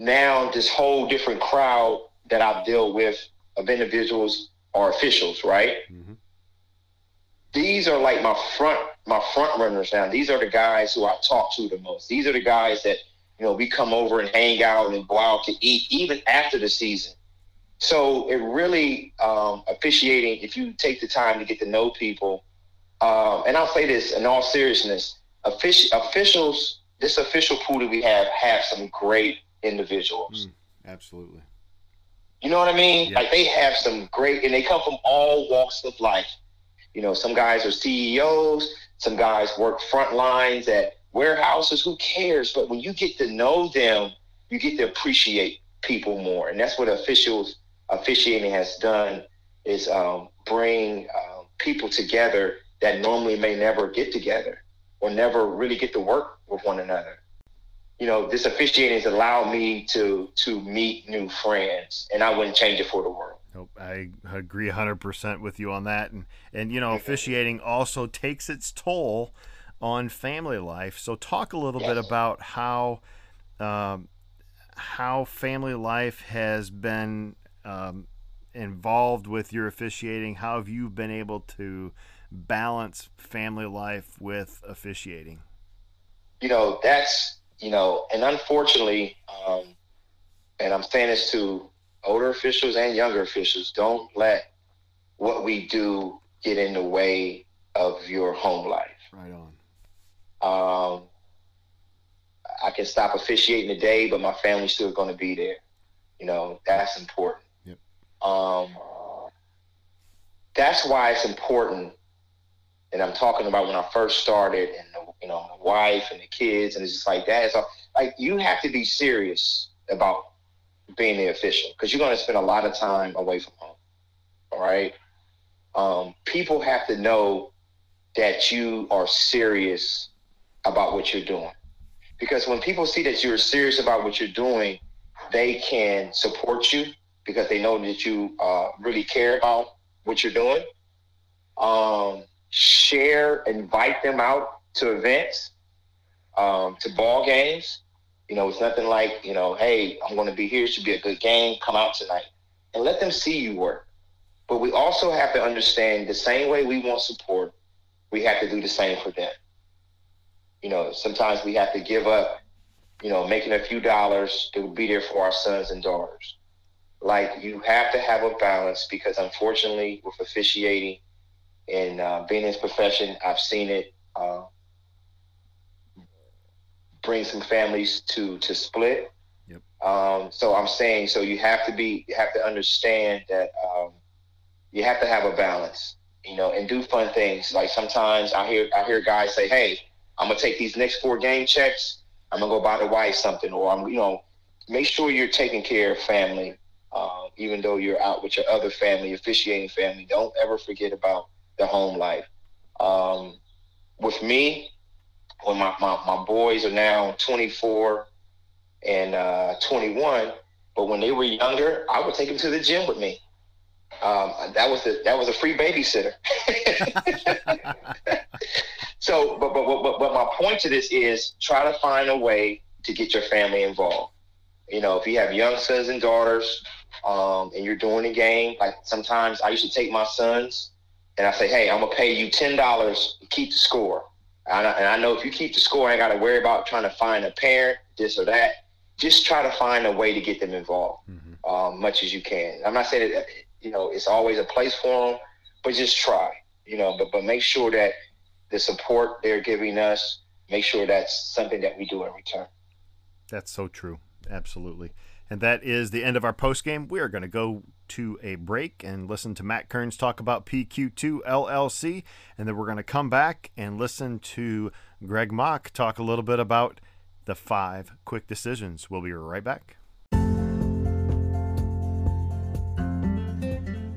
Now this whole different crowd that I deal with of individuals are officials, right? Mhm. these are like my front my front runners now. These are the guys who I talk to the most. These are the guys that you know we come over and hang out and go out to eat even after the season. So it really um, officiating. If you take the time to get to know people, um, and I'll say this in all seriousness, offici- officials, this official pool that we have have some great individuals. Absolutely. You know what I mean? Yeah. Like they have some great, and they come from all walks of life. You know, some guys are CEOs, some guys work front lines at warehouses. Who cares? But when you get to know them, you get to appreciate people more, and that's what officials officiating has done is um, bring um, people together that normally may never get together or never really get to work with one another you know, this officiating has allowed me to to meet new friends, and I wouldn't change it for the world. Nope, I agree 100% with you on that. And, and, you know, officiating also takes its toll on family life. So, talk a little bit about how, um, how family life has been um, involved with your officiating. How have you been able to balance family life with officiating? you know, that's you know, and unfortunately, um, and I'm saying this to older officials and younger officials, don't let what we do get in the way of your home life. Right on. Um, I can stop officiating today, but my family's still going to be there. You know, that's important. Yep. Um, that's why it's important. And I'm talking about when I first started, and you know, my wife and the kids, and it's just like that. So, like you have to be serious about being the official because you're going to spend a lot of time away from home. All right. Um, people have to know that you are serious about what you're doing. Because when people see that you're serious about what you're doing, they can support you because they know that you uh, really care about what you're doing. Um, share, invite them out to events, um, to ball games. You know, it's nothing like, you know, hey, I'm going to be here. It should be a good game. Come out tonight. And let them see you work. But we also have to understand the same way we want support, we have to do the same for them. You know, sometimes we have to give up, you know, making a few dollars to be there for our sons and daughters. Like you have to have a balance because unfortunately, with officiating and uh, being in this profession, I've seen it uh, bring some families to to split. Yep. Um, so I'm saying, so you have to be, you have to understand that um, you have to have a balance, you know, and do fun things. Like sometimes I hear I hear guys say, "Hey, I'm gonna take these next four game checks. I'm gonna go buy the wife something," or I'm, you know, make sure you're taking care of family, uh, even though you're out with your other family, officiating family. Don't ever forget about the home life. Um, with me, when my, my, my boys are now 24 and uh, 21, but when they were younger, I would take them to the gym with me. Um, that was the, that was a free babysitter. so, but, but, but, but my point to this is try to find a way to get your family involved. You know, if you have young sons and daughters, um, and you're doing a game, like sometimes I used to take my sons and I say, hey, I'm gonna pay you ten dollars to keep the score. And I, and I know if you keep the score, I ain't got to worry about trying to find a parent, this or that. Just try to find a way to get them involved, mm-hmm. um, much as you can. I'm not saying that you know it's always a place for them, but just try. You know, but but make sure that the support they're giving us, make sure that's something that we do in return. That's so true. Absolutely. And that is the end of our post game. We are going to go to a break and listen to Matt Kearns talk about PQ2 LLC. And then we're going to come back and listen to Greg Mock talk a little bit about the five quick decisions. We'll be right back.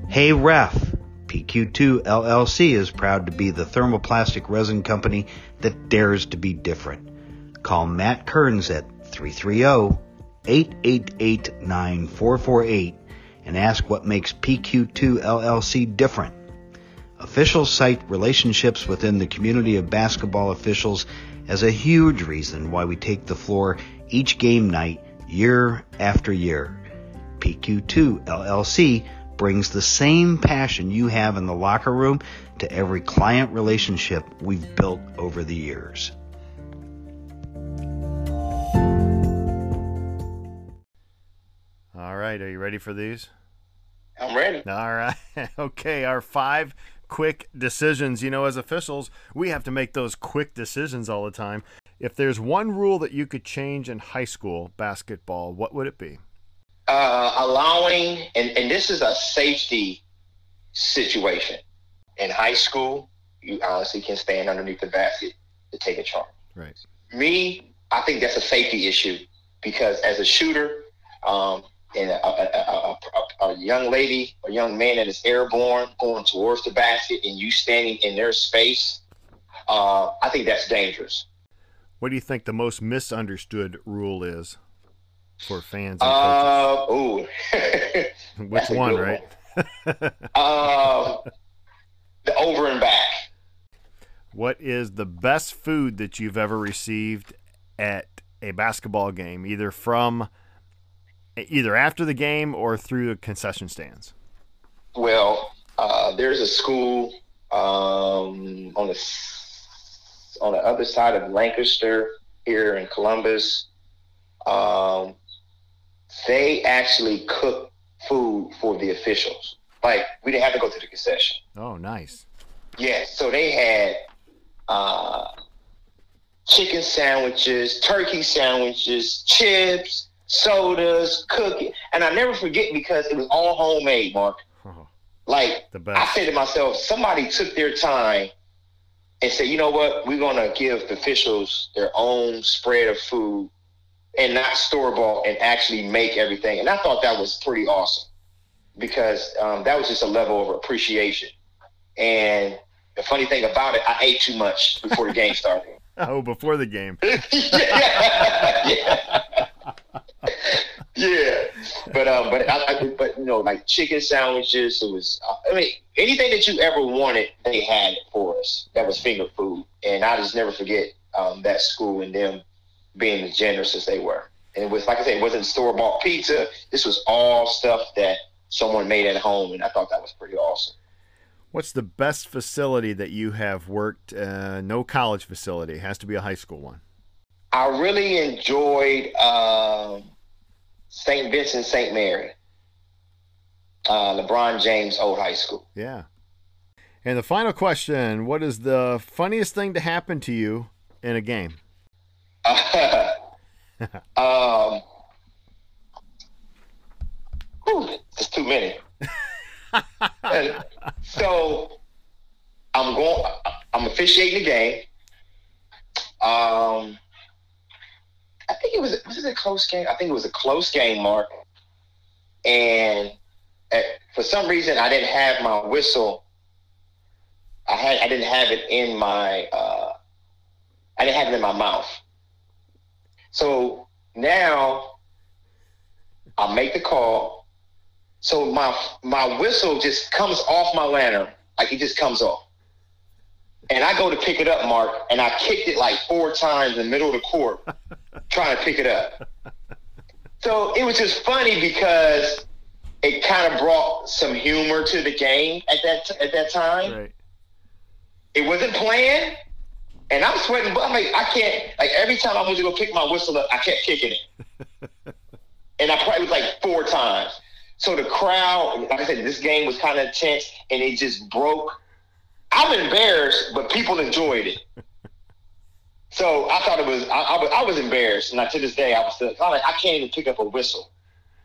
Hey, ref. PQ2 LLC is proud to be the thermoplastic resin company that dares to be different. Call Matt Kearns at 330 888 9448 and ask what makes PQ2 LLC different. Officials cite relationships within the community of basketball officials as a huge reason why we take the floor each game night year after year. PQ2 LLC brings the same passion you have in the locker room to every client relationship we've built over the years. Right, are you ready for these? I'm ready. All right. okay, our five quick decisions. You know, as officials, we have to make those quick decisions all the time. If there's one rule that you could change in high school basketball, what would it be? Uh, allowing, and, and this is a safety situation. In high school, you honestly can stand underneath the basket to take a charge. Right. Me, I think that's a safety issue because as a shooter, um, and a, a, a, a, young lady or young man that is airborne going towards the basket and you standing in their space, uh, I think that's dangerous. What do you think the most misunderstood rule is for fans? uh, ooh. Which one, right? uh, the over and back. What is the best food that you've ever received at a basketball game, either from – either after the game or through the concession stands? Well, uh, there's a school um, on the on the other side of Lancaster. here in Columbus. Um, they actually cook food for the officials. Like we didn't have to go to the concession. Oh, nice. Yeah, so they had uh, chicken sandwiches, turkey sandwiches, chips, sodas, cookie, and I never forget because it was all homemade, Mark. Oh, Like the I said to myself, somebody took their time and said, you know what, we're gonna give the officials their own spread of food and not store bought and actually make everything. And I thought that was pretty awesome because um, that was just a level of appreciation. And the funny thing about it, I ate too much before the game started. Oh, before the game. yeah, yeah. Yeah. But um, but I, I, but you know, like chicken sandwiches. It was. Uh, I mean, anything that you ever wanted, they had it for us. That was finger food, and I just never forget um, that school and them being as generous as they were. And it was like I said, it wasn't store bought pizza. This was all stuff that someone made at home, and I thought that was pretty awesome. What's the best facility that you have worked? Uh, no college facility. It has to be a high school one. I really enjoyed um, St. Vincent St. Mary, uh, LeBron James Old High School. Yeah. And the final question What is the funniest thing to happen to you in a game? um, whew, there's too many. So I'm going. I'm officiating the game. Um, I think it was was it a close game? I think it was a close game, Mark. And at, for some reason, I didn't have my whistle. I had I didn't have it in my. Uh, I didn't have it in my mouth. So now I make the call. So my my whistle just comes off my lantern, like it just comes off. And I go to pick it up, Mark, and I kicked it like four times in the middle of the court, trying to pick it up. So it was just funny because it kind of brought some humor to the game at that at that time Right. it wasn't planned, and I'm sweating. But I'm like, I can't. Like every time I went to go pick my whistle up, I kept kicking it, and I probably was like four times. So the crowd, like I said, this game was kind of tense, and it just broke. I'm embarrassed, but people enjoyed it. So I thought it was. I, I was. I was embarrassed, and I, to this day, I was still. Like, I can't even pick up a whistle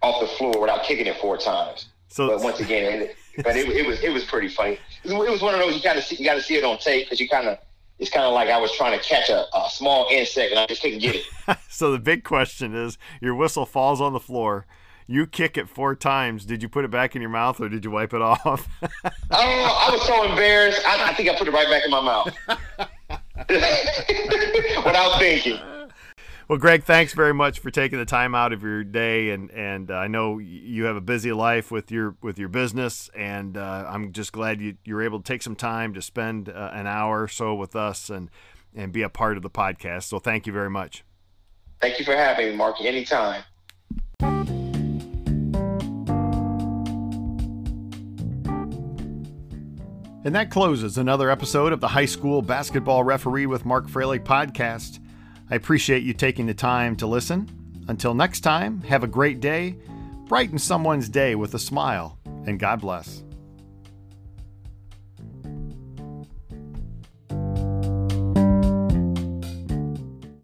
off the floor without kicking it four times. So, But once again, it, but it, it was it was pretty funny. It was, one of those you got to see you got to see it on tape because you kind of it's kind of like I was trying to catch a, a small insect and I just couldn't get it. so the big question is your whistle falls on the floor. You kick it four times. Did you put it back in your mouth or did you wipe it off? Oh, I was so embarrassed. I, I think I put it right back in my mouth without thinking. Well, Greg, thanks very much for taking the time out of your day, and and uh, I know you have a busy life with your with your business, and uh, I'm just glad you you're able to take some time to spend uh, an hour or so with us and and be a part of the podcast. So thank you very much. Thank you for having me, Marky. Anytime. And that closes another episode of the High School Basketball Referee with Mark Froelich podcast. I appreciate you taking the time to listen. Until next time, have a great day, brighten someone's day with a smile, and God bless.